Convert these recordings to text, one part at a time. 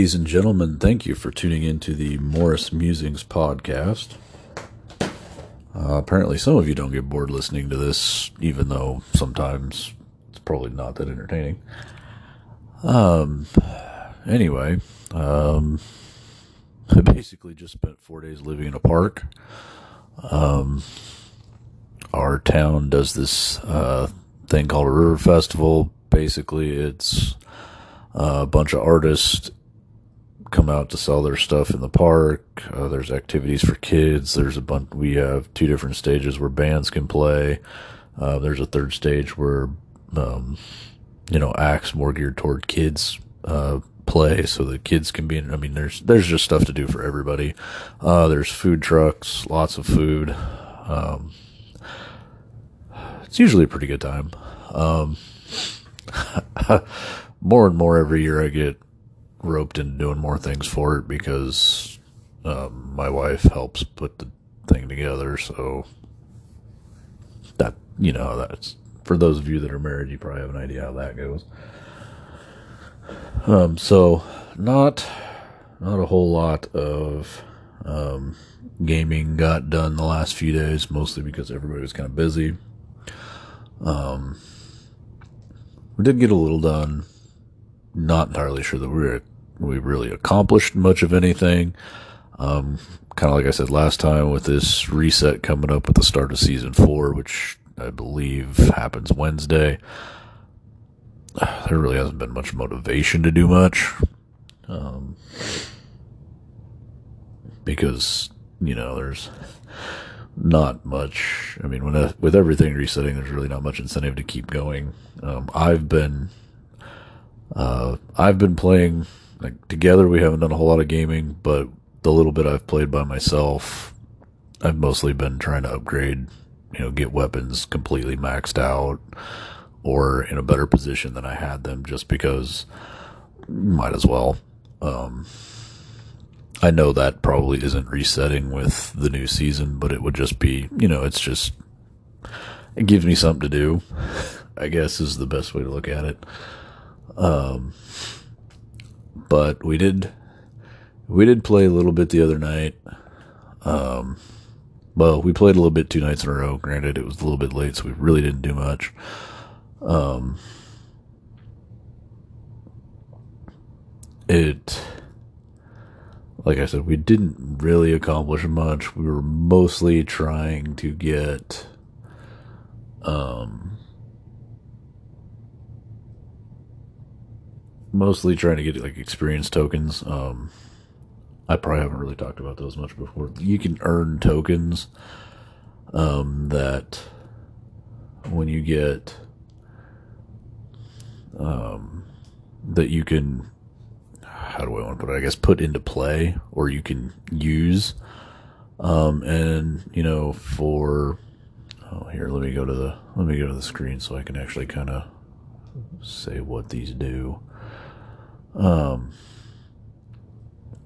Ladies and gentlemen, thank you for tuning into the Morris Musings podcast. Uh, apparently, some of you don't get bored listening to this, even though sometimes it's probably not that entertaining. Um, anyway, um, I basically just spent four days living in a park. Um, our town does this uh, thing called a river festival. Basically, it's uh, a bunch of artists come out to sell their stuff in the park. Uh, there's activities for kids. There's a bunch. We have two different stages where bands can play. Uh, there's a third stage where, um, you know, acts more geared toward kids uh, play, so the kids can be. I mean, there's there's just stuff to do for everybody. Uh, there's food trucks, lots of food. Um, it's usually a pretty good time. Um, more and more every year I get roped into doing more things for it because um, my wife helps put the thing together. So that you know that's for those of you that are married, you probably have an idea how that goes. Um, so not not a whole lot of um, gaming got done the last few days, mostly because everybody was kind of busy. Um, we did get a little done not entirely sure that we we really accomplished much of anything. Um, kind of like I said last time, with this reset coming up at the start of season four, which I believe happens Wednesday. There really hasn't been much motivation to do much, um, because you know there's not much. I mean, when with everything resetting, there's really not much incentive to keep going. Um, I've been uh, I've been playing like together. We haven't done a whole lot of gaming, but the little bit I've played by myself, I've mostly been trying to upgrade. You know, get weapons completely maxed out or in a better position than I had them, just because might as well. Um, I know that probably isn't resetting with the new season, but it would just be, you know, it's just, it gives me something to do, I guess is the best way to look at it. Um, but we did, we did play a little bit the other night. Um, well, we played a little bit two nights in a row. Granted, it was a little bit late, so we really didn't do much. Um, it, like I said, we didn't really accomplish much. We were mostly trying to get, um, mostly trying to get like experience tokens. Um, I probably haven't really talked about those much before. You can earn tokens um, that when you get um, that you can how do I want to put it? I guess put into play or you can use. Um, and you know, for oh here, let me go to the let me go to the screen so I can actually kind of say what these do. Um,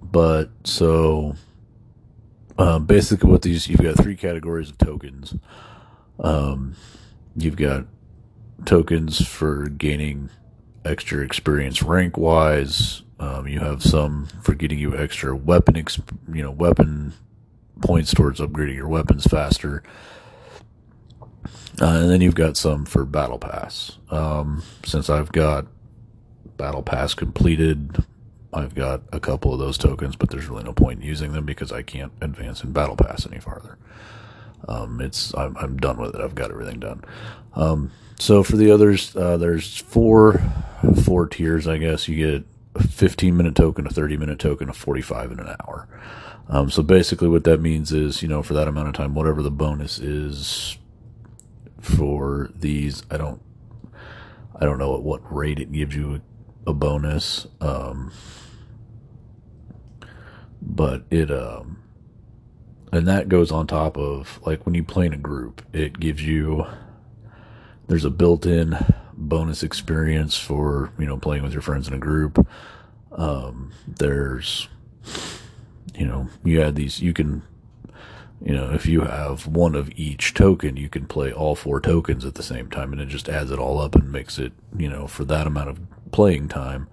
but so um, basically, what these you've got three categories of tokens. Um, you've got tokens for gaining extra experience rank wise. Um, you have some for getting you extra weapon, exp- you know, weapon points towards upgrading your weapons faster. Uh, and then you've got some for battle pass. Um, since I've got battle pass completed. I've got a couple of those tokens, but there's really no point in using them because I can't advance in battle pass any farther. Um, it's I'm, I'm done with it. I've got everything done. Um, so for the others, uh, there's four four tiers, I guess. You get a 15 minute token, a 30 minute token, a 45 in an hour. Um, so basically, what that means is, you know, for that amount of time, whatever the bonus is for these, I don't, I don't know at what rate it gives you a bonus. Um, but it, um, and that goes on top of like when you play in a group, it gives you, there's a built in bonus experience for, you know, playing with your friends in a group. Um, there's, you know, you add these, you can, you know, if you have one of each token, you can play all four tokens at the same time and it just adds it all up and makes it, you know, for that amount of playing time,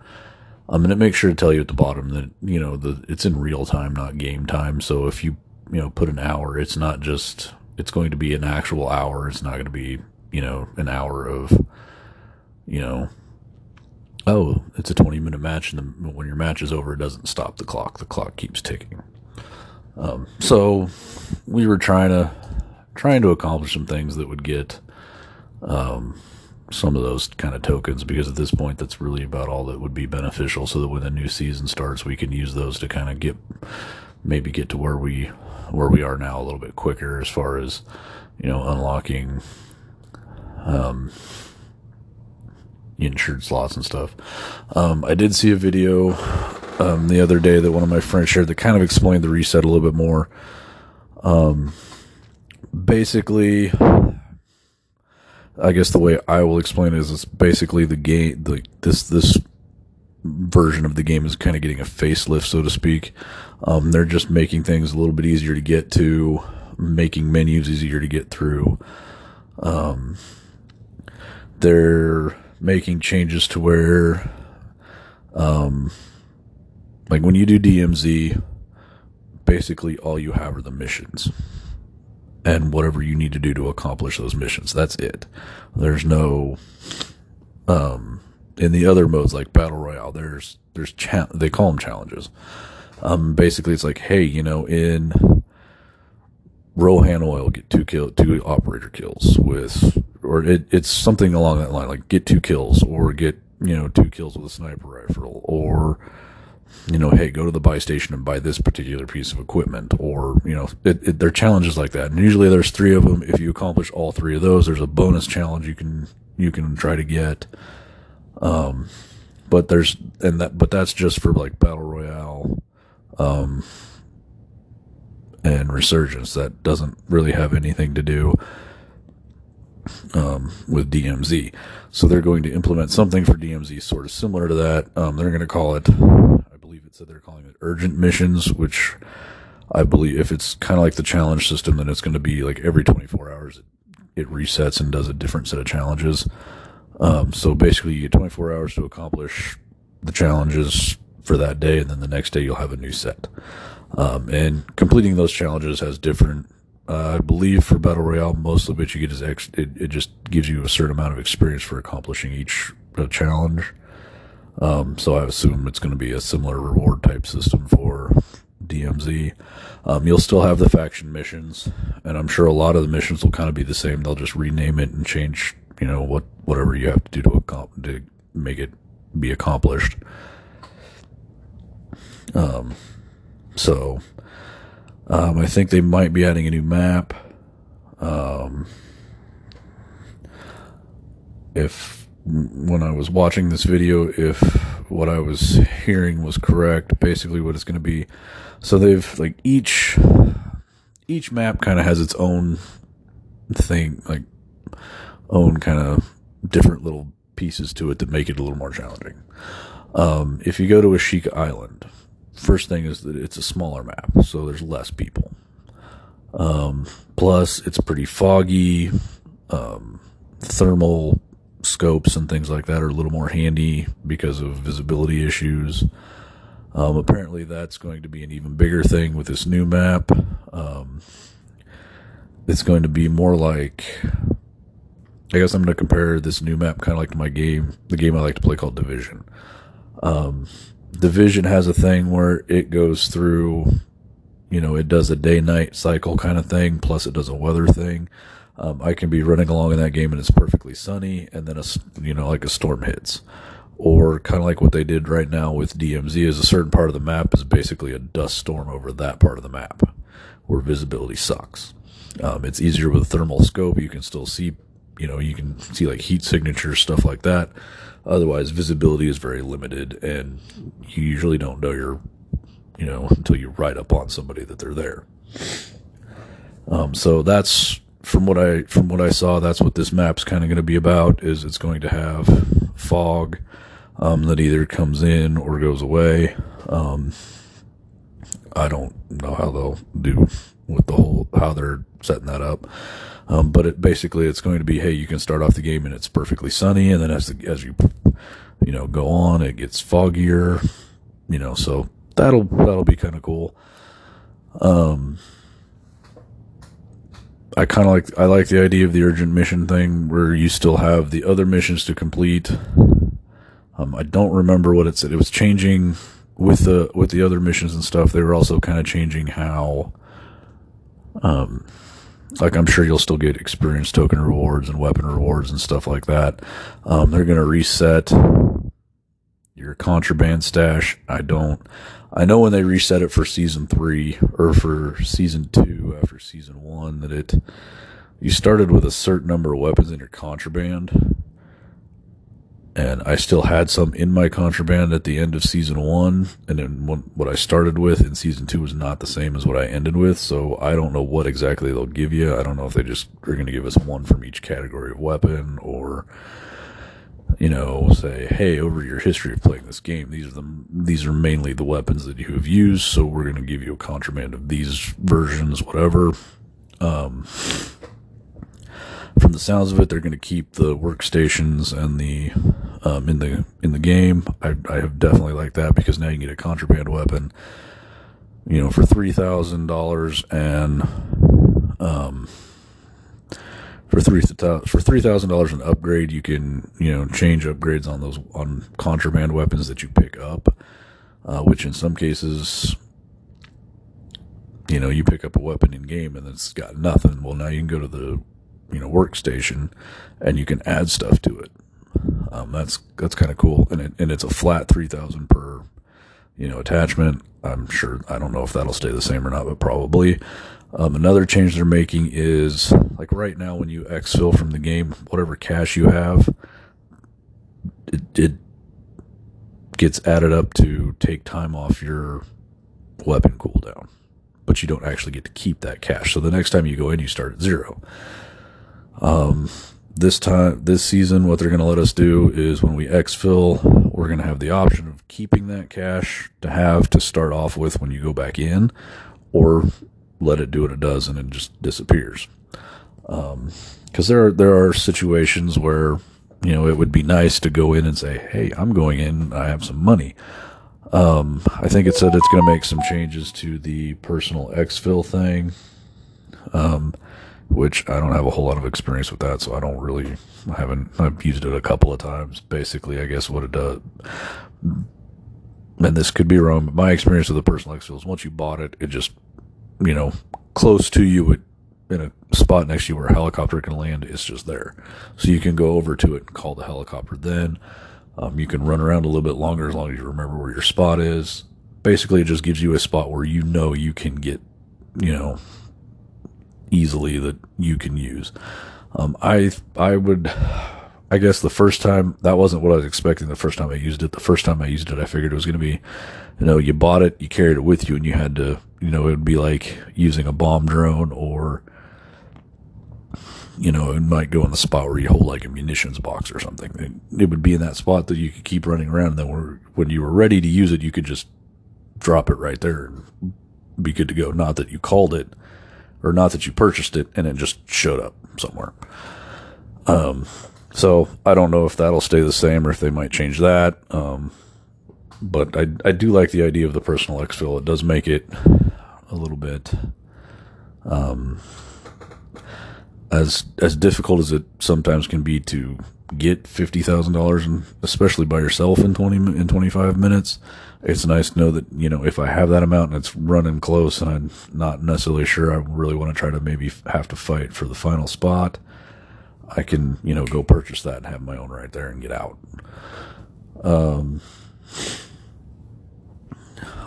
I'm going to make sure to tell you at the bottom that you know the it's in real time, not game time. So if you you know put an hour, it's not just it's going to be an actual hour. It's not going to be you know an hour of you know oh it's a 20 minute match and when your match is over it doesn't stop the clock the clock keeps ticking um, so we were trying to trying to accomplish some things that would get um, some of those kind of tokens because at this point that's really about all that would be beneficial so that when the new season starts we can use those to kind of get maybe get to where we where we are now a little bit quicker as far as you know unlocking um insured slots and stuff. Um i did see a video um the other day that one of my friends shared that kind of explained the reset a little bit more. Um basically I guess the way I will explain it is it's basically the game the this this version of the game is kind of getting a facelift so to speak. Um, they're just making things a little bit easier to get to, making menus easier to get through. Um, they're making changes to where um like when you do DMZ basically all you have are the missions and whatever you need to do to accomplish those missions. That's it. There's no, um, in the other modes like battle royale, there's there's cha- they call them challenges. Um, basically, it's like, hey, you know, in Rohan Oil, get two kill, two operator kills with, or it, it's something along that line, like get two kills, or get you know two kills with a sniper rifle, or you know, hey, go to the buy station and buy this particular piece of equipment, or you know, it, it, there are challenges like that. And usually there's three of them. If you accomplish all three of those, there's a bonus challenge you can you can try to get. Um, but there's and that but that's just for like battle royale, um, and resurgence. That doesn't really have anything to do um, with DMZ. So they're going to implement something for DMZ sort of similar to that. Um, they're going to call it said they're calling it urgent missions, which I believe if it's kind of like the challenge system, then it's going to be like every 24 hours it, it resets and does a different set of challenges. Um, so basically, you get 24 hours to accomplish the challenges for that day, and then the next day you'll have a new set. Um, and completing those challenges has different. Uh, I believe for battle royale, most of it you get is ex- it, it just gives you a certain amount of experience for accomplishing each uh, challenge. Um, so I assume it's going to be a similar reward type system for DMZ. Um, you'll still have the faction missions, and I'm sure a lot of the missions will kind of be the same. They'll just rename it and change, you know, what whatever you have to do to, to make it be accomplished. Um, so um, I think they might be adding a new map. Um, if when I was watching this video if what I was hearing was correct. Basically, what it's going to be. So they've like each each map kind of has its own thing, like own kind of different little pieces to it that make it a little more challenging. Um, if you go to Ashika Island, first thing is that it's a smaller map, so there's less people. Um, plus, it's pretty foggy. Um, thermal scopes and things like that are a little more handy because of visibility issues. Um, apparently, that's going to be an even bigger thing with this new map. Um, it's going to be more like. I guess I'm going to compare this new map kind of like to my game, the game I like to play called Division. Um, Division has a thing where it goes through, you know, it does a day night cycle kind of thing, plus it does a weather thing um, I can be running along in that game and it's perfectly sunny, and then a you know like a storm hits, or kind of like what they did right now with DMZ is a certain part of the map is basically a dust storm over that part of the map, where visibility sucks. Um, it's easier with a thermal scope; you can still see, you know, you can see like heat signatures, stuff like that. Otherwise, visibility is very limited, and you usually don't know you're, you know, until you ride up on somebody that they're there. Um, so that's from what I from what I saw, that's what this map's kind of going to be about. Is it's going to have fog um, that either comes in or goes away. Um, I don't know how they'll do with the whole how they're setting that up. Um, but it basically it's going to be hey you can start off the game and it's perfectly sunny and then as the, as you you know, go on. It gets foggier, you know, so that'll that'll be kind of cool. Um, I kind of like I like the idea of the urgent mission thing where you still have the other missions to complete. Um, I don't remember what it said. It was changing with the with the other missions and stuff. They were also kind of changing how, um, like I'm sure you'll still get experience token rewards and weapon rewards and stuff like that. Um, they're gonna reset your contraband stash. I don't. I know when they reset it for season three or for season two uh, after season one that it you started with a certain number of weapons in your contraband. And I still had some in my contraband at the end of season one. And then what I started with in season two was not the same as what I ended with. So I don't know what exactly they'll give you. I don't know if they just are going to give us one from each category of weapon or you know, say, hey, over your history of playing this game, these are the these are mainly the weapons that you have used. So we're going to give you a contraband of these versions, whatever. Um, from the sounds of it, they're going to keep the workstations and the um, in the in the game. I, I have definitely liked that because now you get a contraband weapon, you know, for three thousand dollars and um for three for three thousand dollars an upgrade, you can you know change upgrades on those on contraband weapons that you pick up, uh, which in some cases, you know, you pick up a weapon in game and it's got nothing. Well, now you can go to the you know workstation and you can add stuff to it. Um, that's that's kind of cool, and it, and it's a flat three thousand per you know attachment. I'm sure I don't know if that'll stay the same or not, but probably. Um, another change they're making is like right now when you exfil from the game, whatever cash you have, it, it gets added up to take time off your weapon cooldown, but you don't actually get to keep that cash. So the next time you go in, you start at zero. Um, this time, this season, what they're going to let us do is when we exfil, we're going to have the option of keeping that cash to have to start off with when you go back in, or let it do what it does and it just disappears. Because um, there are there are situations where you know it would be nice to go in and say, "Hey, I'm going in. I have some money." Um, I think it said it's going to make some changes to the personal exfil thing, um, which I don't have a whole lot of experience with that, so I don't really. I haven't. I've used it a couple of times. Basically, I guess what it does and this could be wrong, but my experience with the personal exfil is once you bought it, it just you know, close to you in a spot next to you where a helicopter can land, it's just there. So you can go over to it and call the helicopter then. Um, you can run around a little bit longer as long as you remember where your spot is. Basically, it just gives you a spot where you know you can get, you know, easily that you can use. Um, I I would, I guess the first time that wasn't what I was expecting. The first time I used it, the first time I used it, I figured it was going to be, you know, you bought it, you carried it with you, and you had to you know, it would be like using a bomb drone or, you know, it might go in the spot where you hold like a munitions box or something. It, would be in that spot that you could keep running around. And then when you were ready to use it, you could just drop it right there and be good to go. Not that you called it or not that you purchased it and it just showed up somewhere. Um, so I don't know if that'll stay the same or if they might change that. Um, but I I do like the idea of the personal exfil. It does make it a little bit um, as as difficult as it sometimes can be to get fifty thousand dollars, and especially by yourself in twenty in twenty five minutes. It's nice to know that you know if I have that amount and it's running close, and I'm not necessarily sure I really want to try to maybe have to fight for the final spot. I can you know go purchase that and have my own right there and get out. Um,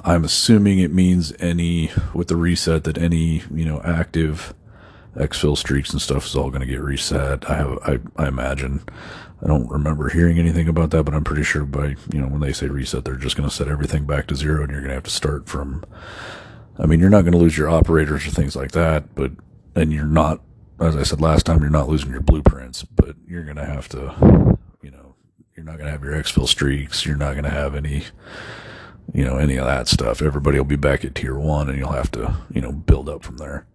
I'm assuming it means any with the reset that any you know active exfil streaks and stuff is all going to get reset. I have I I imagine. I don't remember hearing anything about that, but I'm pretty sure by you know when they say reset, they're just going to set everything back to zero, and you're going to have to start from. I mean, you're not going to lose your operators or things like that, but and you're not, as I said last time, you're not losing your blueprints, but you're going to have to, you know, you're not going to have your exfil streaks. You're not going to have any you know, any of that stuff. Everybody will be back at tier one and you'll have to, you know, build up from there.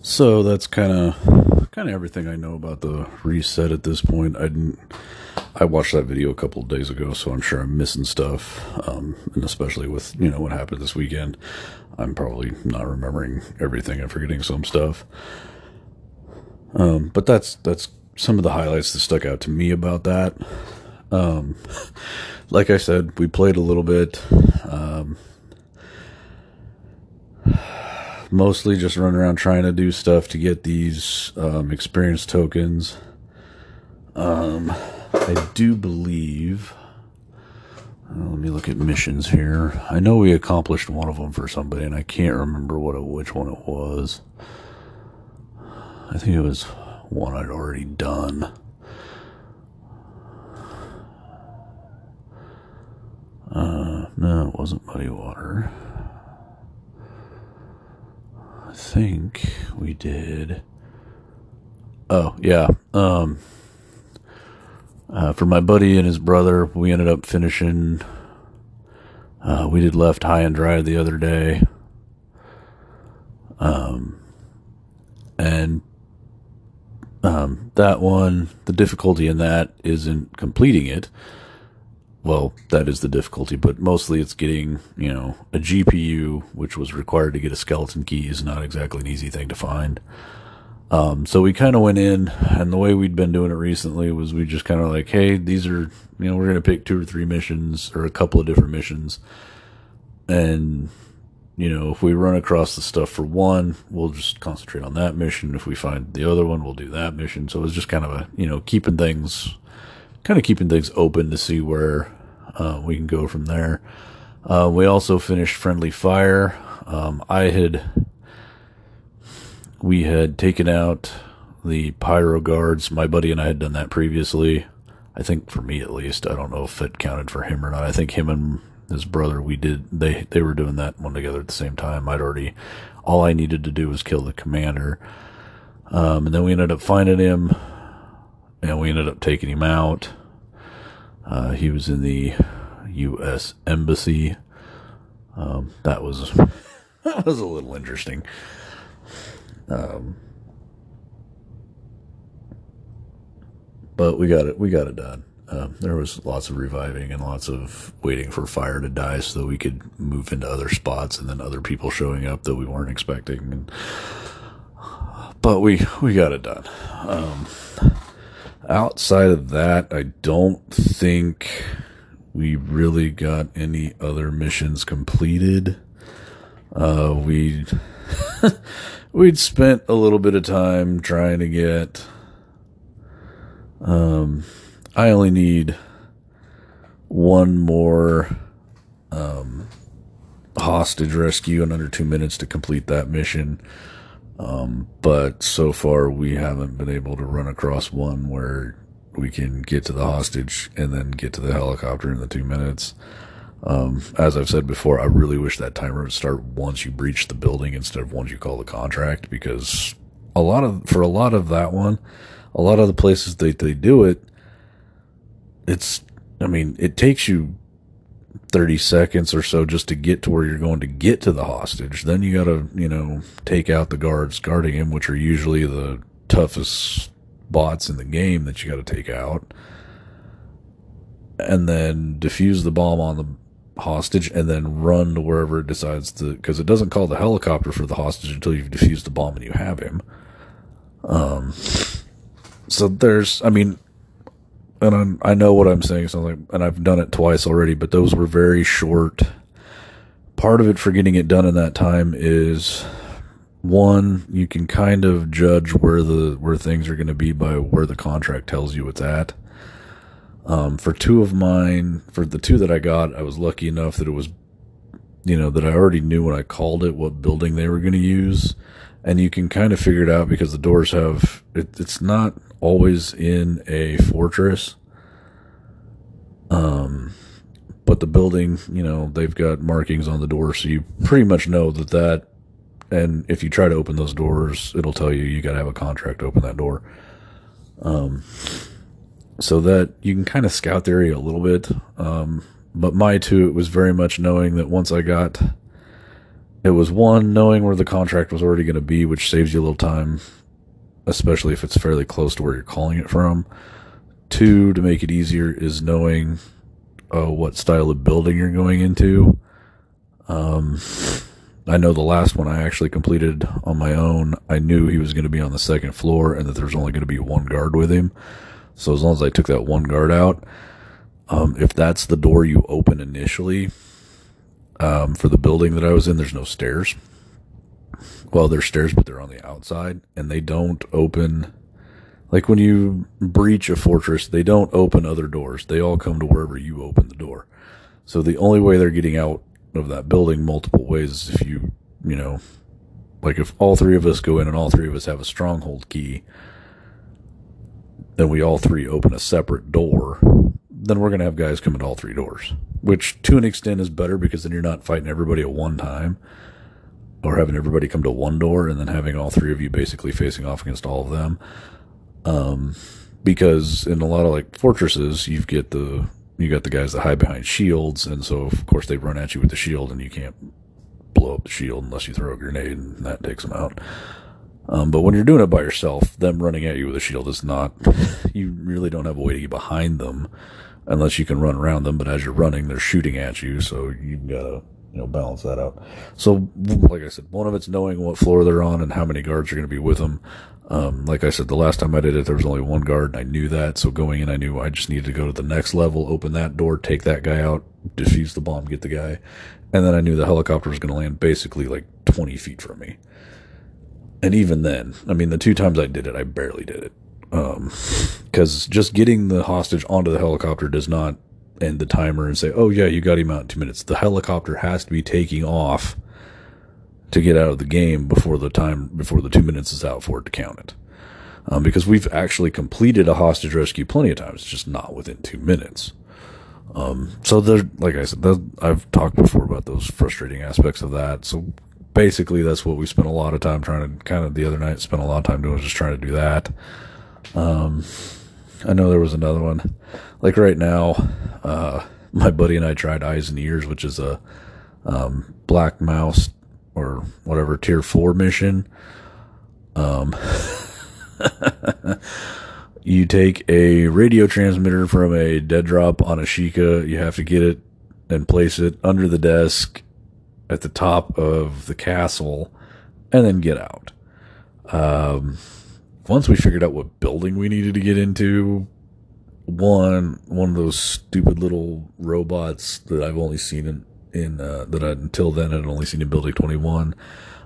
So that's kind of kind of everything I know about the reset at this point. I didn't I watched that video a couple of days ago, so I'm sure I'm missing stuff. Um, and especially with, you know, what happened this weekend, I'm probably not remembering everything and forgetting some stuff. Um, but that's, that's some of the highlights that stuck out to me about that. Um, like I said, we played a little bit. Um, mostly just running around trying to do stuff to get these um, experience tokens. Um, I do believe. Uh, let me look at missions here. I know we accomplished one of them for somebody, and I can't remember what it, which one it was. I think it was one I'd already done. Uh, no, it wasn't Muddy Water. I think we did. Oh, yeah. Um, uh, for my buddy and his brother, we ended up finishing. Uh, we did left high and dry the other day. Um, and um, that one, the difficulty in that isn't completing it. Well, that is the difficulty, but mostly it's getting, you know, a GPU, which was required to get a skeleton key, is not exactly an easy thing to find. Um, so we kind of went in, and the way we'd been doing it recently was we just kind of like, hey, these are, you know, we're going to pick two or three missions or a couple of different missions. And, you know, if we run across the stuff for one, we'll just concentrate on that mission. If we find the other one, we'll do that mission. So it was just kind of a, you know, keeping things, kind of keeping things open to see where uh, we can go from there. Uh, we also finished Friendly Fire. Um, I had we had taken out the pyro guards. My buddy and I had done that previously. I think for me at least. I don't know if it counted for him or not. I think him and his brother we did they they were doing that one together at the same time. I'd already all I needed to do was kill the commander. Um, and then we ended up finding him and we ended up taking him out. Uh, he was in the U.S. Embassy. Um, that was that was a little interesting. Um, but we got it. We got it done. Um, there was lots of reviving and lots of waiting for fire to die so that we could move into other spots, and then other people showing up that we weren't expecting. And, but we we got it done. Um, outside of that, I don't think we really got any other missions completed. Uh, we we'd spent a little bit of time trying to get. Um, I only need one more um, hostage rescue in under two minutes to complete that mission. Um, but so far we haven't been able to run across one where we can get to the hostage and then get to the helicopter in the two minutes. Um, as I've said before, I really wish that timer would start once you breach the building instead of once you call the contract because a lot of, for a lot of that one, a lot of the places that they do it, it's, I mean, it takes you 30 seconds or so just to get to where you're going to get to the hostage. Then you gotta, you know, take out the guards guarding him, which are usually the toughest bots in the game that you gotta take out. And then defuse the bomb on the hostage and then run to wherever it decides to, because it doesn't call the helicopter for the hostage until you've defused the bomb and you have him. Um, so there's, I mean, and I'm, I know what I'm saying, so like, and I've done it twice already, but those were very short. Part of it for getting it done in that time is one, you can kind of judge where the where things are going to be by where the contract tells you it's at. Um, for two of mine, for the two that I got, I was lucky enough that it was, you know, that I already knew when I called it what building they were going to use. And you can kind of figure it out because the doors have, it, it's not always in a fortress. Um, but the building, you know, they've got markings on the door, so you pretty much know that that. And if you try to open those doors, it'll tell you you got to have a contract to open that door. Um, so that you can kind of scout the area a little bit. Um, but my two, it was very much knowing that once I got, it was one knowing where the contract was already going to be, which saves you a little time, especially if it's fairly close to where you're calling it from. two, to make it easier, is knowing uh, what style of building you're going into. Um, I know the last one I actually completed on my own. I knew he was going to be on the second floor and that there's only going to be one guard with him. So as long as I took that one guard out, um, if that's the door you open initially um, for the building that I was in, there's no stairs. Well, they're stairs, but they're on the outside, and they don't open. Like when you breach a fortress, they don't open other doors. They all come to wherever you open the door. So the only way they're getting out of that building multiple ways is if you, you know, like if all three of us go in and all three of us have a stronghold key, then we all three open a separate door, then we're going to have guys come into all three doors, which to an extent is better because then you're not fighting everybody at one time or having everybody come to one door and then having all three of you basically facing off against all of them. Um, because in a lot of like fortresses, you get the you got the guys that hide behind shields, and so of course they run at you with the shield, and you can't blow up the shield unless you throw a grenade, and that takes them out. Um, but when you're doing it by yourself, them running at you with a shield is not. You really don't have a way to get behind them unless you can run around them. But as you're running, they're shooting at you, so you've gotta you know balance that out. So, like I said, one of it's knowing what floor they're on and how many guards are going to be with them. Um, like I said, the last time I did it, there was only one guard, and I knew that. So going in, I knew I just needed to go to the next level, open that door, take that guy out, defuse the bomb, get the guy, and then I knew the helicopter was going to land basically like 20 feet from me. And even then, I mean, the two times I did it, I barely did it. Um, cause just getting the hostage onto the helicopter does not end the timer and say, oh yeah, you got him out in two minutes. The helicopter has to be taking off to get out of the game before the time before the two minutes is out for it to count it. Um, because we've actually completed a hostage rescue plenty of times, just not within two minutes. Um, so there, like I said, I've talked before about those frustrating aspects of that. So basically, that's what we spent a lot of time trying to kind of the other night spent a lot of time doing, just trying to do that. Um, I know there was another one, like right now, uh, my buddy and I tried eyes and ears, which is a, um, Black Mous or whatever tier four mission. Um, you take a radio transmitter from a dead drop on Ashika. You have to get it and place it under the desk at the top of the castle and then get out. Um, once we figured out what building we needed to get into, one one of those stupid little robots that I've only seen in in uh, that I, until then I'd only seen in Building 21.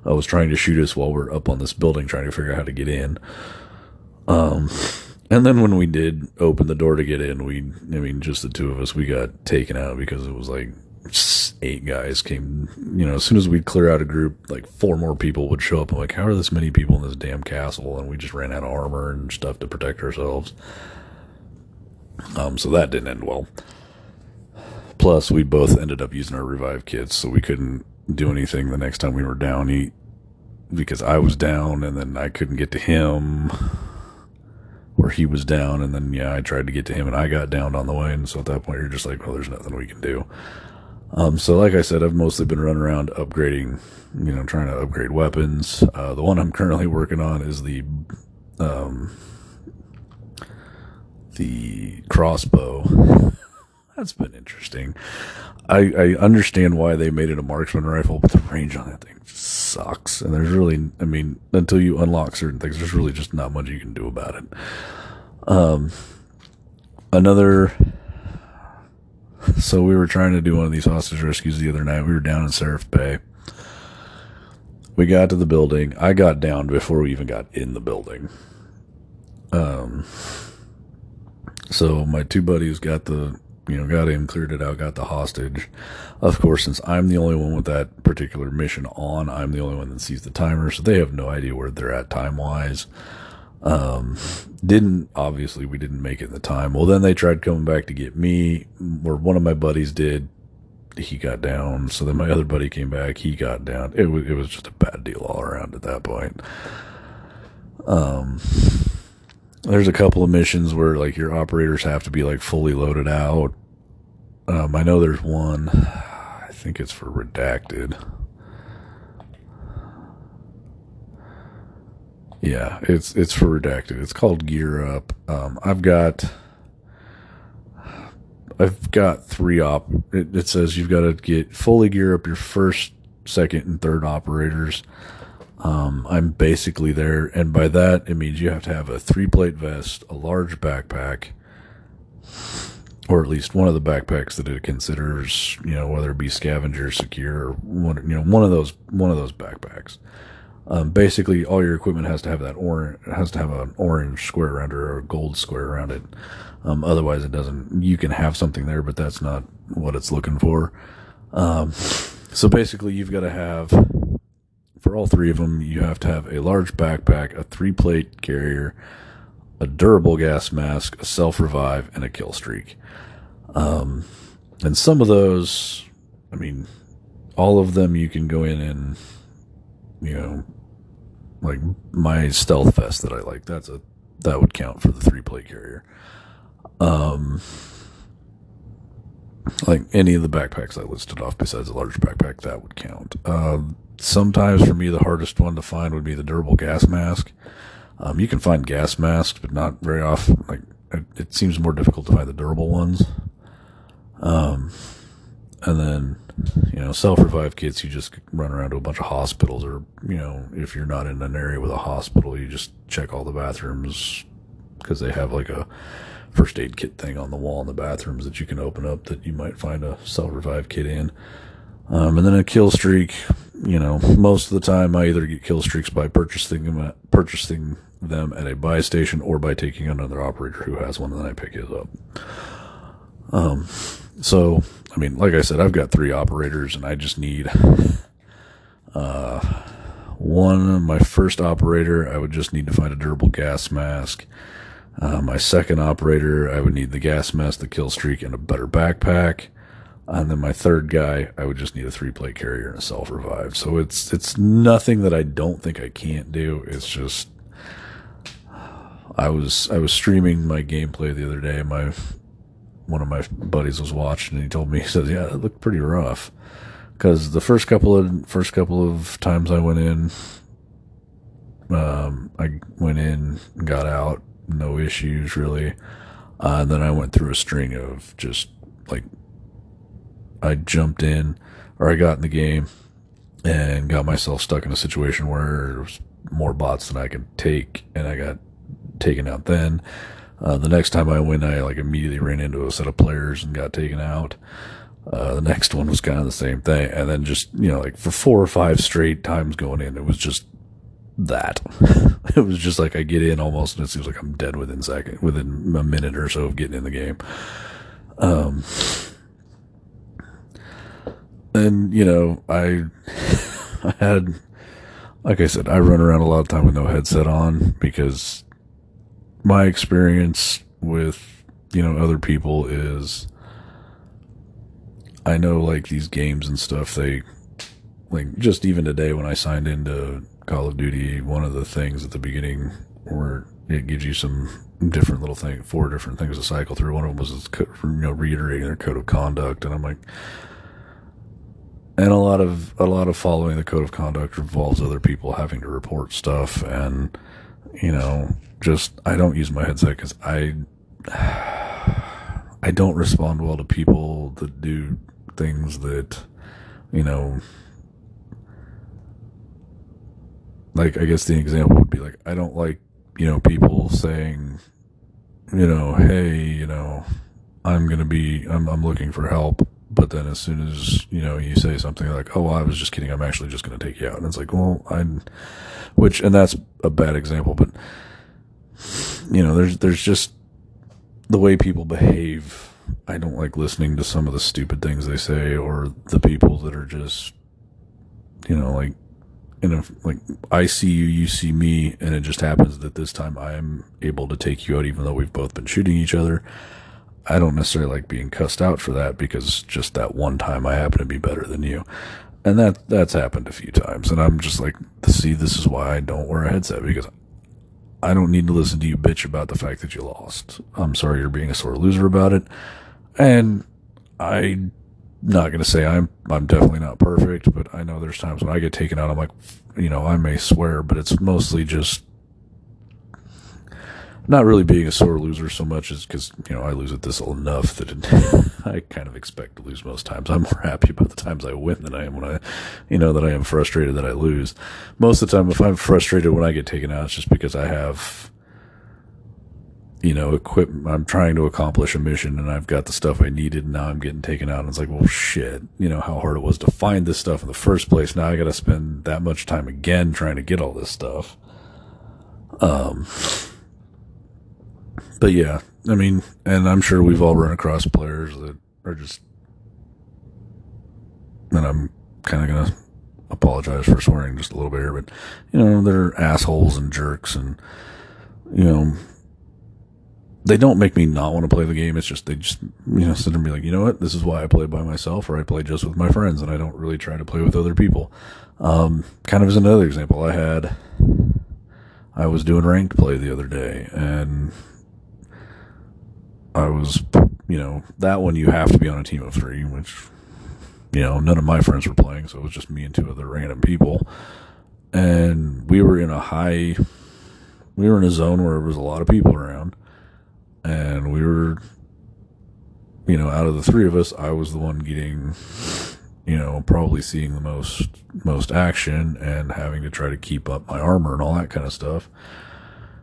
I was trying to shoot us while we're up on this building, trying to figure out how to get in. Um, and then when we did open the door to get in, we, I mean, just the two of us, we got taken out because it was like eight guys came, you know, as soon as we'd clear out a group, like four more people would show up. I'm like, how are this many people in this damn castle? And we just ran out of armor and stuff to protect ourselves. Um, so that didn't end well. Plus, we both ended up using our revive kits, so we couldn't do anything the next time we were down. He, because I was down, and then I couldn't get to him, where he was down, and then yeah, I tried to get to him, and I got downed on the way. And so at that point, you're just like, well, there's nothing we can do. Um, so like I said, I've mostly been running around upgrading, you know, trying to upgrade weapons. Uh, the one I'm currently working on is the, um, the crossbow that's been interesting. I, I understand why they made it a marksman rifle, but the range on that thing sucks. And there's really, I mean, until you unlock certain things, there's really just not much you can do about it. Um, another. So we were trying to do one of these hostage rescues the other night. We were down in Sarif Bay. We got to the building. I got down before we even got in the building. Um, so my two buddies got the you know, got in, cleared it out, got the hostage. Of course, since I'm the only one with that particular mission on, I'm the only one that sees the timer, so they have no idea where they're at time wise. Um, didn't obviously we didn't make it in the time. Well, then they tried coming back to get me, or one of my buddies did. He got down, so then my other buddy came back. He got down. It was it was just a bad deal all around at that point. Um there's a couple of missions where like your operators have to be like fully loaded out. Um, I know there's one. I think it's for redacted. Yeah, it's it's for redacted. It's called Gear Up. Um, I've got I've got three op. It, it says you've got to get fully gear up your first, second, and third operators. Um, I'm basically there, and by that it means you have to have a three plate vest, a large backpack, or at least one of the backpacks that it considers, you know, whether it be scavenger, secure, or one, you know, one of those one of those backpacks. Um, basically, all your equipment has to have that orange has to have an orange square around it or a gold square around it. Um, otherwise, it doesn't. You can have something there, but that's not what it's looking for. Um, so basically, you've got to have for all three of them, you have to have a large backpack, a three plate carrier, a durable gas mask, a self revive, and a kill streak. Um, and some of those, I mean, all of them you can go in and, you know, like my stealth vest that I like, that's a, that would count for the three plate carrier. Um, like any of the backpacks I listed off besides a large backpack, that would count. Um, sometimes for me, the hardest one to find would be the durable gas mask. Um, you can find gas masks, but not very often. Like it, it seems more difficult to find the durable ones. Um, and then, you know, self revive kits, you just run around to a bunch of hospitals or, you know, if you're not in an area with a hospital, you just check all the bathrooms because they have like a first aid kit thing on the wall in the bathrooms that you can open up that you might find a self revive kit in. Um, and then a kill streak, you know, most of the time I either get kill streaks by purchasing them at, purchasing them at a buy station or by taking another operator who has one and then I pick his up. Um, so, I mean, like I said, I've got three operators and I just need, uh, one, my first operator, I would just need to find a durable gas mask. Uh, my second operator, I would need the gas mask, the kill streak, and a better backpack. And then my third guy, I would just need a three plate carrier and a self revive. So it's it's nothing that I don't think I can't do. It's just I was I was streaming my gameplay the other day. My one of my buddies was watching and he told me he said, "Yeah, it looked pretty rough." Because the first couple of first couple of times I went in, um, I went in, got out, no issues really. Uh, and then I went through a string of just like I jumped in or I got in the game and got myself stuck in a situation where there was more bots than I could take, and I got taken out then. Uh, the next time I went, I like immediately ran into a set of players and got taken out. Uh, the next one was kind of the same thing. And then just, you know, like for four or five straight times going in, it was just that. it was just like I get in almost and it seems like I'm dead within second, within a minute or so of getting in the game. Um, and you know, I, I had, like I said, I run around a lot of time with no headset on because my experience with, you know, other people is I know like these games and stuff, they like just even today when I signed into Call of Duty, one of the things at the beginning where it gives you some different little thing, four different things to cycle through. One of them was you know reiterating their code of conduct, and I'm like, and a lot of a lot of following the code of conduct involves other people having to report stuff, and you know, just I don't use my headset because I I don't respond well to people that do things that you know like I guess the example would be like I don't like you know people saying you know hey you know I'm gonna be I'm I'm looking for help but then as soon as you know you say something like oh well, I was just kidding I'm actually just gonna take you out and it's like well I'm which and that's a bad example but you know there's there's just the way people behave. I don't like listening to some of the stupid things they say or the people that are just you know like in a like I see you, you see me, and it just happens that this time I am able to take you out, even though we've both been shooting each other. I don't necessarily like being cussed out for that because just that one time I happen to be better than you, and that that's happened a few times, and I'm just like, see, this is why I don't wear a headset because I don't need to listen to you bitch about the fact that you lost. I'm sorry you're being a sore loser about it, and I'm not going to say I'm I'm definitely not perfect, but I know there's times when I get taken out. I'm like, you know, I may swear, but it's mostly just not really being a sore loser so much is because you know I lose at this enough that it, I kind of expect to lose most times. I'm more happy about the times I win than I am when I, you know, that I am frustrated that I lose. Most of the time, if I'm frustrated when I get taken out, it's just because I have, you know, equip. I'm trying to accomplish a mission and I've got the stuff I needed, and now I'm getting taken out. And it's like, well, shit, you know how hard it was to find this stuff in the first place. Now I got to spend that much time again trying to get all this stuff. Um but yeah, I mean, and I'm sure we've all run across players that are just, and I'm kind of gonna apologize for swearing just a little bit here, but you know, they're assholes and jerks, and you know, they don't make me not want to play the game. It's just they just you know sit there and be like, you know what, this is why I play by myself, or I play just with my friends, and I don't really try to play with other people. Um, kind of as another example, I had. I was doing ranked play the other day, and I was, you know, that one you have to be on a team of three, which, you know, none of my friends were playing, so it was just me and two other random people. And we were in a high, we were in a zone where there was a lot of people around. And we were, you know, out of the three of us, I was the one getting, you know, probably seeing the most, most action and having to try to keep up my armor and all that kind of stuff.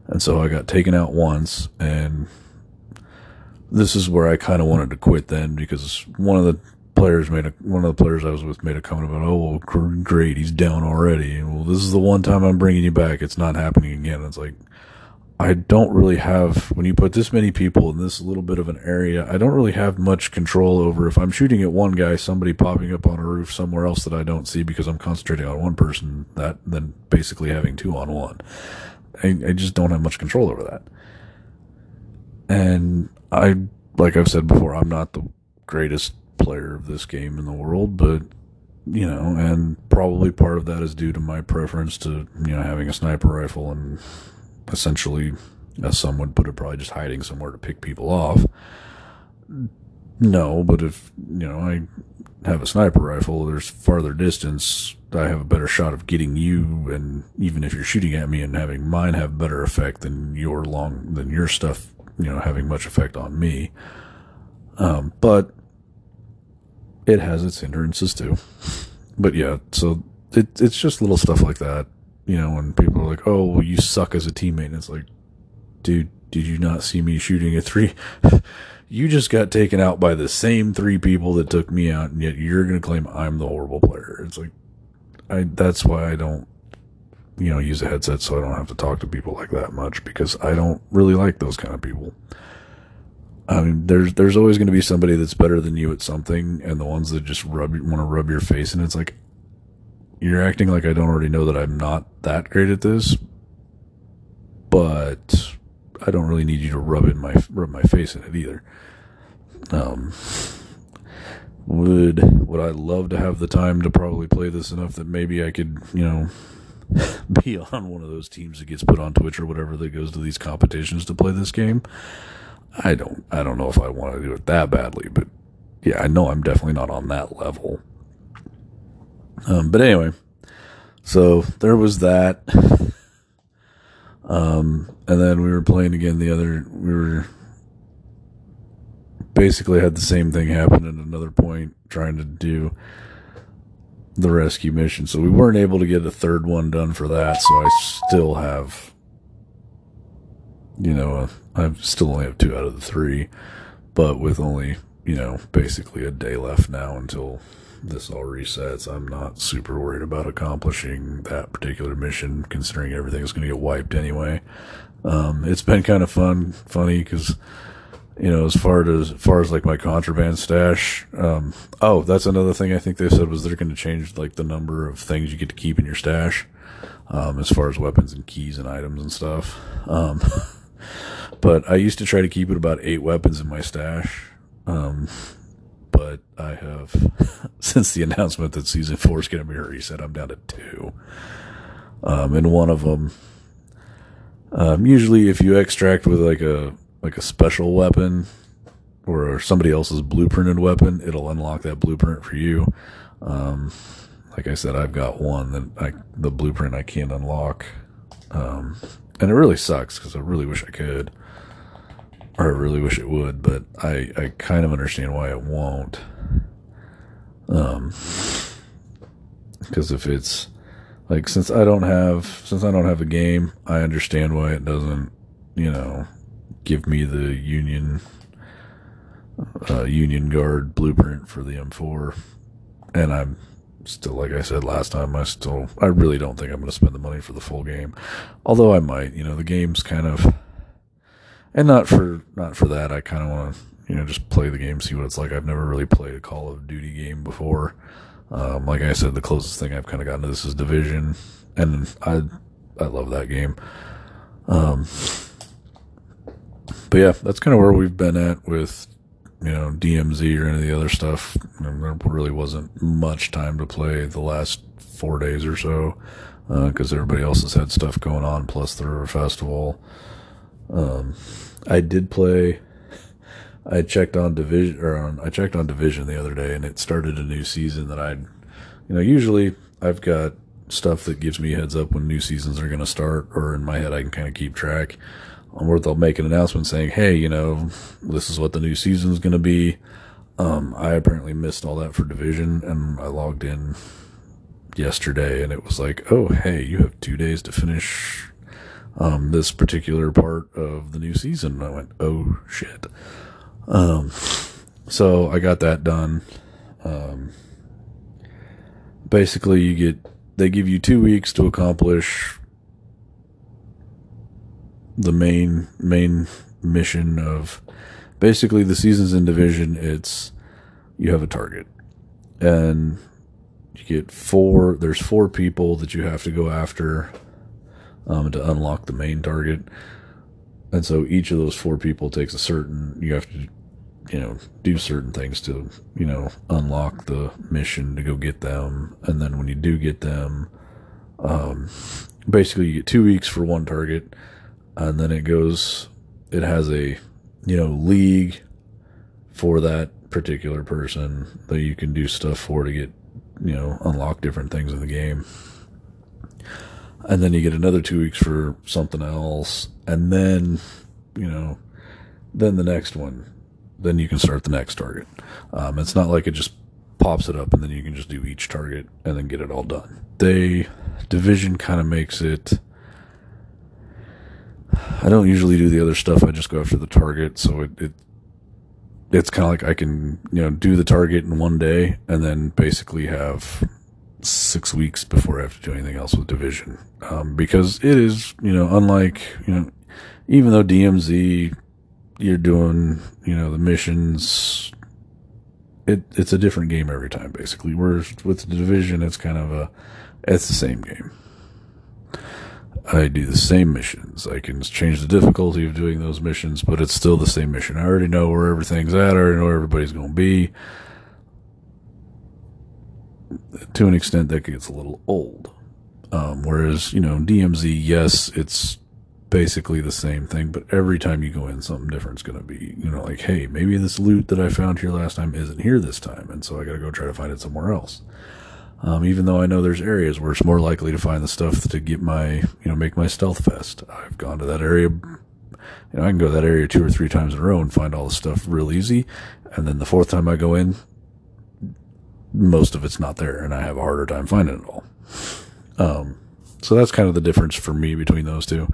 And so I got taken out once and this is where I kind of wanted to quit then because one of the players made a one of the players I was with made a comment about, oh well, great, he's down already. Well, this is the one time I'm bringing you back. It's not happening again. It's like I don't really have when you put this many people in this little bit of an area. I don't really have much control over if I'm shooting at one guy, somebody popping up on a roof somewhere else that I don't see because I'm concentrating on one person. That then basically having two on one. I, I just don't have much control over that. And I, like I've said before, I'm not the greatest player of this game in the world, but you know, and probably part of that is due to my preference to, you know, having a sniper rifle and essentially, as some would put it, probably just hiding somewhere to pick people off. No, but if, you know, I have a sniper rifle, there's farther distance, I have a better shot of getting you, and even if you're shooting at me and having mine have better effect than your long, than your stuff you know, having much effect on me. Um, but it has its hindrances too. But yeah, so it, it's just little stuff like that, you know, when people are like, oh, well, you suck as a teammate. And it's like, dude, did you not see me shooting a three? you just got taken out by the same three people that took me out, and yet you're going to claim I'm the horrible player. It's like, I, that's why I don't you know, use a headset so I don't have to talk to people like that much because I don't really like those kind of people. I mean, there's there's always going to be somebody that's better than you at something, and the ones that just rub want to rub your face, and it's like you're acting like I don't already know that I'm not that great at this, but I don't really need you to rub in my rub my face in it either. Um, would would I love to have the time to probably play this enough that maybe I could, you know, be on one of those teams that gets put on Twitch or whatever that goes to these competitions to play this game. I don't I don't know if I want to do it that badly, but yeah, I know I'm definitely not on that level. Um, but anyway, so there was that. Um, and then we were playing again the other, we were basically had the same thing happen at another point, trying to do the rescue mission. So we weren't able to get a third one done for that. So I still have, you know, I still only have two out of the three, but with only, you know, basically a day left now until this all resets. I'm not super worried about accomplishing that particular mission, considering everything's going to get wiped anyway. Um, it's been kind of fun, funny because you know, as far as, as far as like my contraband stash. Um, oh, that's another thing I think they said was they're going to change like the number of things you get to keep in your stash, um, as far as weapons and keys and items and stuff. Um, but I used to try to keep it about eight weapons in my stash. Um, but I have, since the announcement that season four is going to be reset, I'm down to two. Um, and one of them, um, usually if you extract with like a, like a special weapon or somebody else's blueprinted weapon, it'll unlock that blueprint for you. Um, like I said, I've got one that I, the blueprint I can't unlock. Um, and it really sucks because I really wish I could, or I really wish it would, but I I kind of understand why it won't. Um, because if it's like since I don't have since I don't have a game, I understand why it doesn't, you know, give me the Union uh, Union Guard blueprint for the M4, and I'm still like I said last time. I still I really don't think I'm going to spend the money for the full game, although I might. You know, the game's kind of, and not for not for that. I kind of want to you know just play the game, see what it's like. I've never really played a Call of Duty game before. Um, like I said, the closest thing I've kind of gotten to this is Division, and I I love that game. Um, but yeah, that's kind of where we've been at with you know DMZ or any of the other stuff. There really wasn't much time to play the last four days or so because uh, everybody else has had stuff going on, plus the River Festival. Um, I did play. I checked on division or on, I checked on division the other day, and it started a new season that I'd, you know, usually I've got stuff that gives me heads up when new seasons are going to start, or in my head I can kind of keep track where they'll make an announcement saying, "Hey, you know, this is what the new season is going to be." Um, I apparently missed all that for division, and I logged in yesterday, and it was like, "Oh, hey, you have two days to finish um, this particular part of the new season." And I went, "Oh shit!" Um, so I got that done. Um, basically, you get they give you two weeks to accomplish the main main mission of basically the seasons in division it's you have a target. And you get four there's four people that you have to go after um, to unlock the main target. And so each of those four people takes a certain you have to you know do certain things to you know unlock the mission to go get them. And then when you do get them um, basically you get two weeks for one target and then it goes it has a you know league for that particular person that you can do stuff for to get you know unlock different things in the game. And then you get another two weeks for something else. And then you know then the next one then you can start the next target. Um, it's not like it just pops it up and then you can just do each target and then get it all done. They division kind of makes it I don't usually do the other stuff. I just go after the target. So it, it it's kind of like I can, you know, do the target in one day and then basically have six weeks before I have to do anything else with division. Um, because it is, you know, unlike, you know, even though DMZ, you're doing, you know, the missions, it, it's a different game every time, basically. Whereas with the division, it's kind of a, it's the same game. I do the same missions. I can change the difficulty of doing those missions, but it's still the same mission. I already know where everything's at. I already know where everybody's going to be. To an extent, that gets a little old. Um, whereas, you know, DMZ, yes, it's basically the same thing, but every time you go in, something different's going to be, you know, like, hey, maybe this loot that I found here last time isn't here this time, and so I got to go try to find it somewhere else. Um, even though I know there's areas where it's more likely to find the stuff to get my, you know, make my stealth vest. I've gone to that area. You know, I can go to that area two or three times in a row and find all the stuff real easy. And then the fourth time I go in, most of it's not there and I have a harder time finding it all. Um, so that's kind of the difference for me between those two.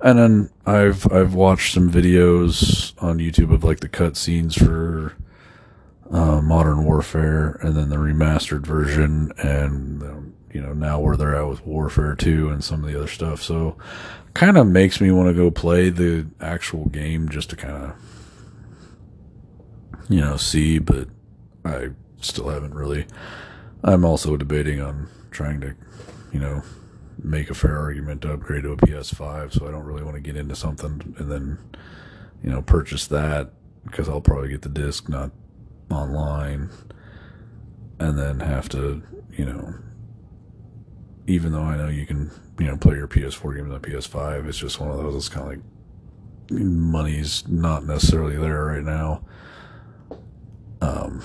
And then I've, I've watched some videos on YouTube of like the cutscenes for, uh, Modern Warfare, and then the remastered version, and um, you know now where they're at with Warfare Two and some of the other stuff. So, kind of makes me want to go play the actual game just to kind of you know see, but I still haven't really. I'm also debating on trying to, you know, make a fair argument to upgrade to a PS5, so I don't really want to get into something and then, you know, purchase that because I'll probably get the disc, not online and then have to, you know, even though I know you can, you know, play your PS4 games on PS5, it's just one of those, it's kind of like money's not necessarily there right now. Um,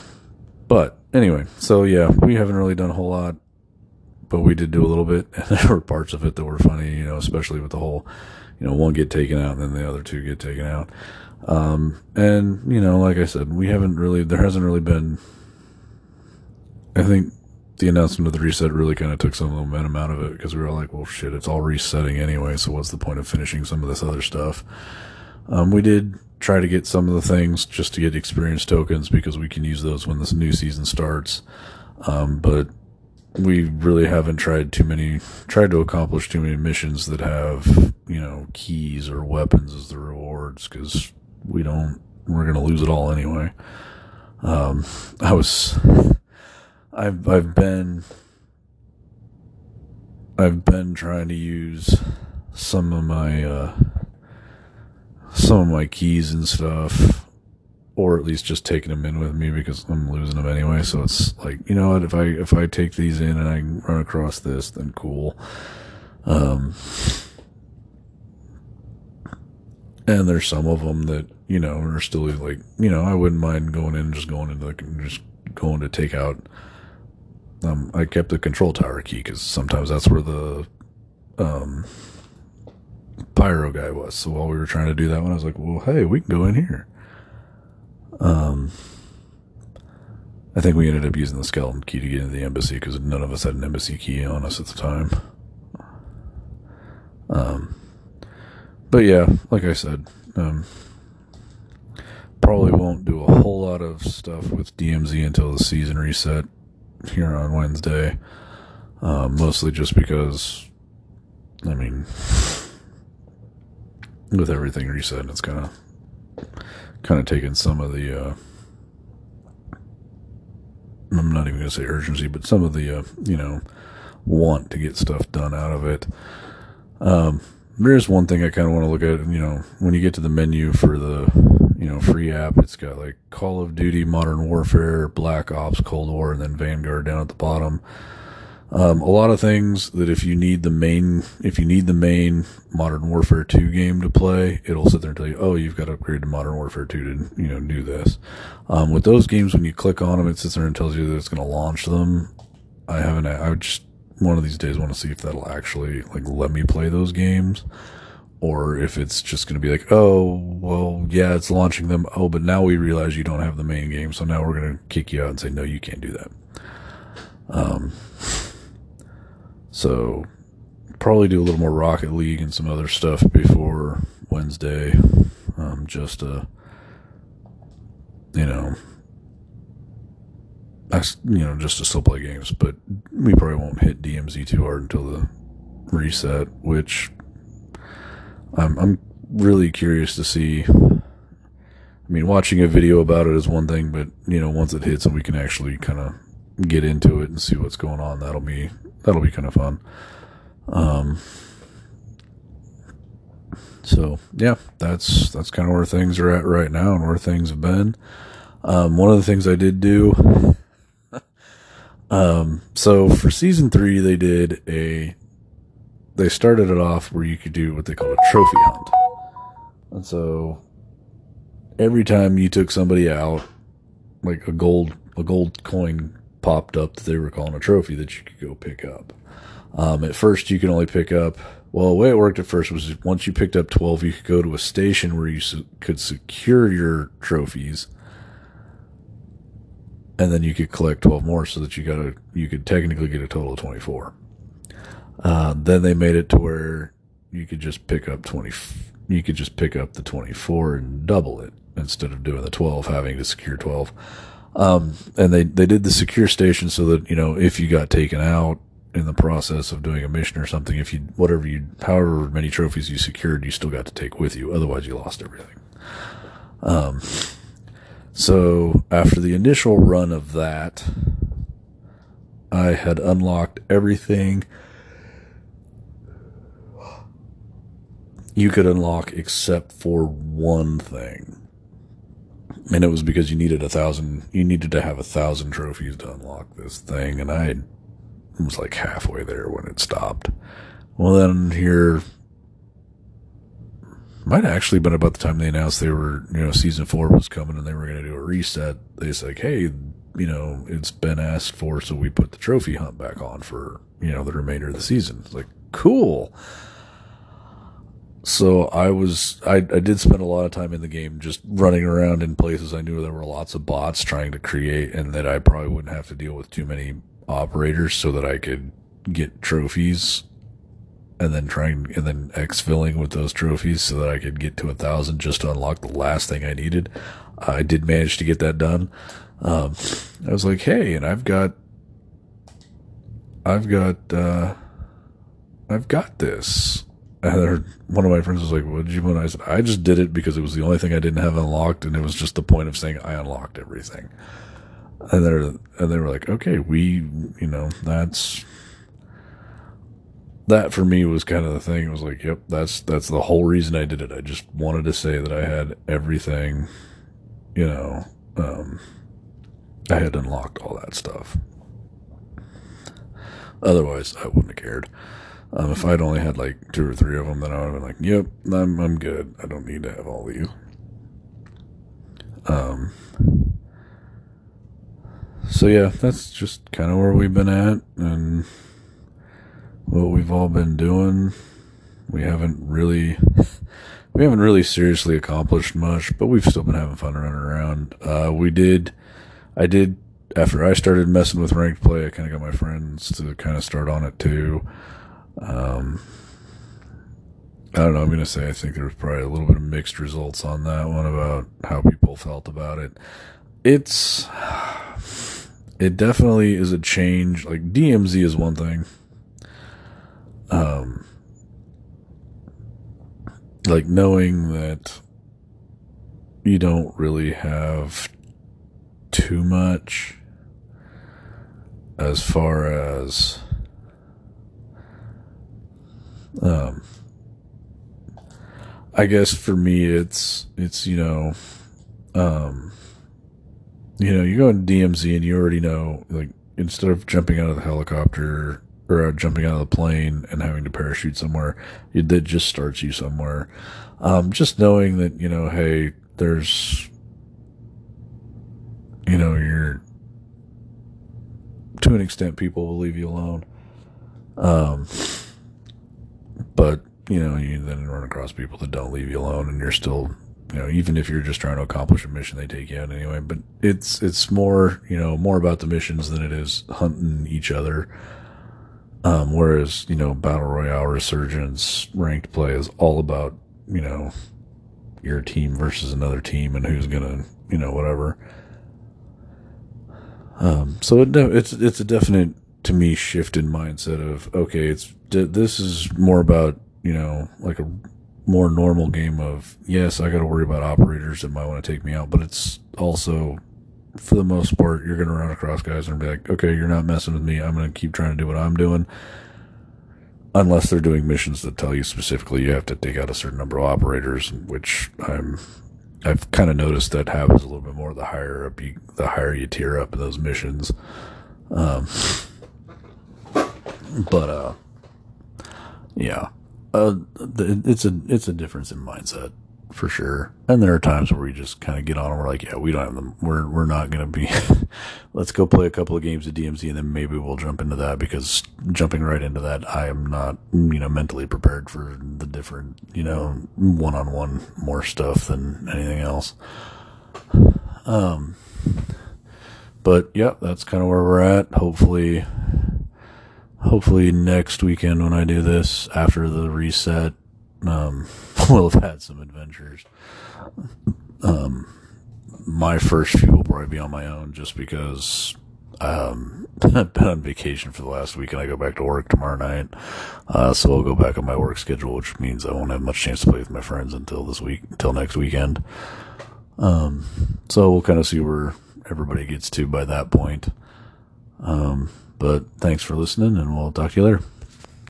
but anyway, so yeah, we haven't really done a whole lot, but we did do a little bit, and there were parts of it that were funny, you know, especially with the whole, you know, one get taken out and then the other two get taken out. Um, and you know, like I said, we haven't really, there hasn't really been, I think the announcement of the reset really kind of took some momentum out of it because we were like, well, shit, it's all resetting anyway. So what's the point of finishing some of this other stuff? Um, we did try to get some of the things just to get experience tokens because we can use those when this new season starts. Um, but we really haven't tried too many, tried to accomplish too many missions that have, you know, keys or weapons as the rewards because we don't, we're going to lose it all anyway. Um, I was, I've, I've been, I've been trying to use some of my, uh, some of my keys and stuff, or at least just taking them in with me because I'm losing them anyway. So it's like, you know what? If I, if I take these in and I run across this, then cool. Um, and there's some of them that, you know, are still like, you know, I wouldn't mind going in and just going into the, just going to take out, um, I kept the control tower key because sometimes that's where the, um, pyro guy was. So while we were trying to do that one, I was like, well, hey, we can go in here. Um, I think we ended up using the skeleton key to get into the embassy because none of us had an embassy key on us at the time. Um, but yeah, like I said, um, probably won't do a whole lot of stuff with DMZ until the season reset here on Wednesday. Um, mostly just because, I mean, with everything reset, it's kind of kind of taken some of the. Uh, I'm not even going to say urgency, but some of the uh, you know want to get stuff done out of it. Um, there's one thing I kind of want to look at. You know, when you get to the menu for the you know free app, it's got like Call of Duty, Modern Warfare, Black Ops, Cold War, and then Vanguard down at the bottom. Um, a lot of things that if you need the main, if you need the main Modern Warfare 2 game to play, it'll sit there and tell you, oh, you've got to upgrade to Modern Warfare 2 to, you know, do this. Um, with those games, when you click on them, it sits there and tells you that it's going to launch them. I haven't, I would just, one of these days want to see if that'll actually, like, let me play those games. Or if it's just going to be like, oh, well, yeah, it's launching them. Oh, but now we realize you don't have the main game. So now we're going to kick you out and say, no, you can't do that. Um, so probably do a little more Rocket League and some other stuff before Wednesday. Um, just to, you know, you know, just to still play games, but we probably won't hit DMZ too hard until the reset, which I'm, I'm really curious to see. I mean, watching a video about it is one thing, but you know, once it hits and we can actually kind of get into it and see what's going on, that'll be that'll be kind of fun. Um, so yeah, that's that's kind of where things are at right now and where things have been. Um, one of the things I did do, um, so for season three, they did a, they started it off where you could do what they call a trophy hunt, and so every time you took somebody out, like a gold a gold coin popped up that they were calling a trophy that you could go pick up. Um, at first, you can only pick up. Well, the way it worked at first was once you picked up 12, you could go to a station where you could secure your trophies. And then you could collect 12 more so that you got a, you could technically get a total of 24. Uh, then they made it to where you could just pick up 20, you could just pick up the 24 and double it instead of doing the 12, having to secure 12. Um, and they, they did the secure station so that, you know, if you got taken out, in the process of doing a mission or something, if you, whatever you, however many trophies you secured, you still got to take with you. Otherwise, you lost everything. Um, so after the initial run of that, I had unlocked everything you could unlock except for one thing. And it was because you needed a thousand, you needed to have a thousand trophies to unlock this thing. And I was like halfway there when it stopped. Well, then here might have actually been about the time they announced they were, you know, season four was coming and they were going to do a reset. They said, hey, you know, it's been asked for, so we put the trophy hunt back on for, you know, the remainder of the season. It's like, cool. so I was I, I did spend a lot of time in the game just running around in places I knew there were lots of bots trying to create and that I probably wouldn't have to deal with too many operators so that I could get trophies and then trying and then exfilling with those trophies so that I could get to a thousand just to unlock the last thing I needed. I did manage to get that done. Um, I was like, hey, and I've got, I've got, uh, I've got this. And one of my friends was like, what did you want? I said, I just did it because it was the only thing I didn't have unlocked. And it was just the point of saying I unlocked everything. And they're, and they were like, okay, we, you know, that's, that for me was kind of the thing. It was like, yep, that's, that's the whole reason I did it. I just wanted to say that I had everything, you know, um, I had unlocked all that stuff. Otherwise, I wouldn't have cared. Um, if I'd only had like two or three of them, then I would have been like, "Yep, I'm I'm good. I don't need to have all these." Um. So yeah, that's just kind of where we've been at, and what we've all been doing. We haven't really, we haven't really seriously accomplished much, but we've still been having fun running around. Uh, we did I did after I started messing with ranked play. I kind of got my friends to kind of start on it too. Um, I don't know. I'm gonna say I think there was probably a little bit of mixed results on that one about how people felt about it. It's it definitely is a change. Like DMZ is one thing. Um, like knowing that you don't really have too much as far as um I guess for me it's it's you know um you know you go in DMZ and you already know like instead of jumping out of the helicopter or jumping out of the plane and having to parachute somewhere it that just starts you somewhere um just knowing that you know hey there's you know, you're to an extent people will leave you alone. Um, but you know, you then run across people that don't leave you alone, and you're still, you know, even if you're just trying to accomplish a mission, they take you out anyway. But it's it's more, you know, more about the missions than it is hunting each other. Um, whereas you know, battle royale resurgence ranked play is all about you know your team versus another team and who's gonna you know whatever. Um, so it, it's it's a definite to me shift in mindset of okay, it's this is more about you know like a more normal game of yes, I got to worry about operators that might want to take me out, but it's also for the most part you're going to run across guys and be like, okay, you're not messing with me. I'm going to keep trying to do what I'm doing. Unless they're doing missions that tell you specifically you have to take out a certain number of operators, which I'm I've kind of noticed that happens a little bit more the higher up you, the higher you tier up in those missions. Um, but uh, yeah, uh, it's a it's a difference in mindset for sure. And there are times where we just kind of get on and we're like, yeah, we don't have them. We're, we're not going to be, let's go play a couple of games of DMZ and then maybe we'll jump into that because jumping right into that, I am not, you know, mentally prepared for the different, you know, one on one more stuff than anything else. Um, but yeah, that's kind of where we're at. Hopefully, hopefully next weekend when I do this after the reset, um, will have had some adventures. Um, my first few will probably be on my own just because um, I've been on vacation for the last week and I go back to work tomorrow night. Uh, so I'll go back on my work schedule, which means I won't have much chance to play with my friends until this week, until next weekend. Um, so we'll kind of see where everybody gets to by that point. Um, but thanks for listening and we'll talk to you later.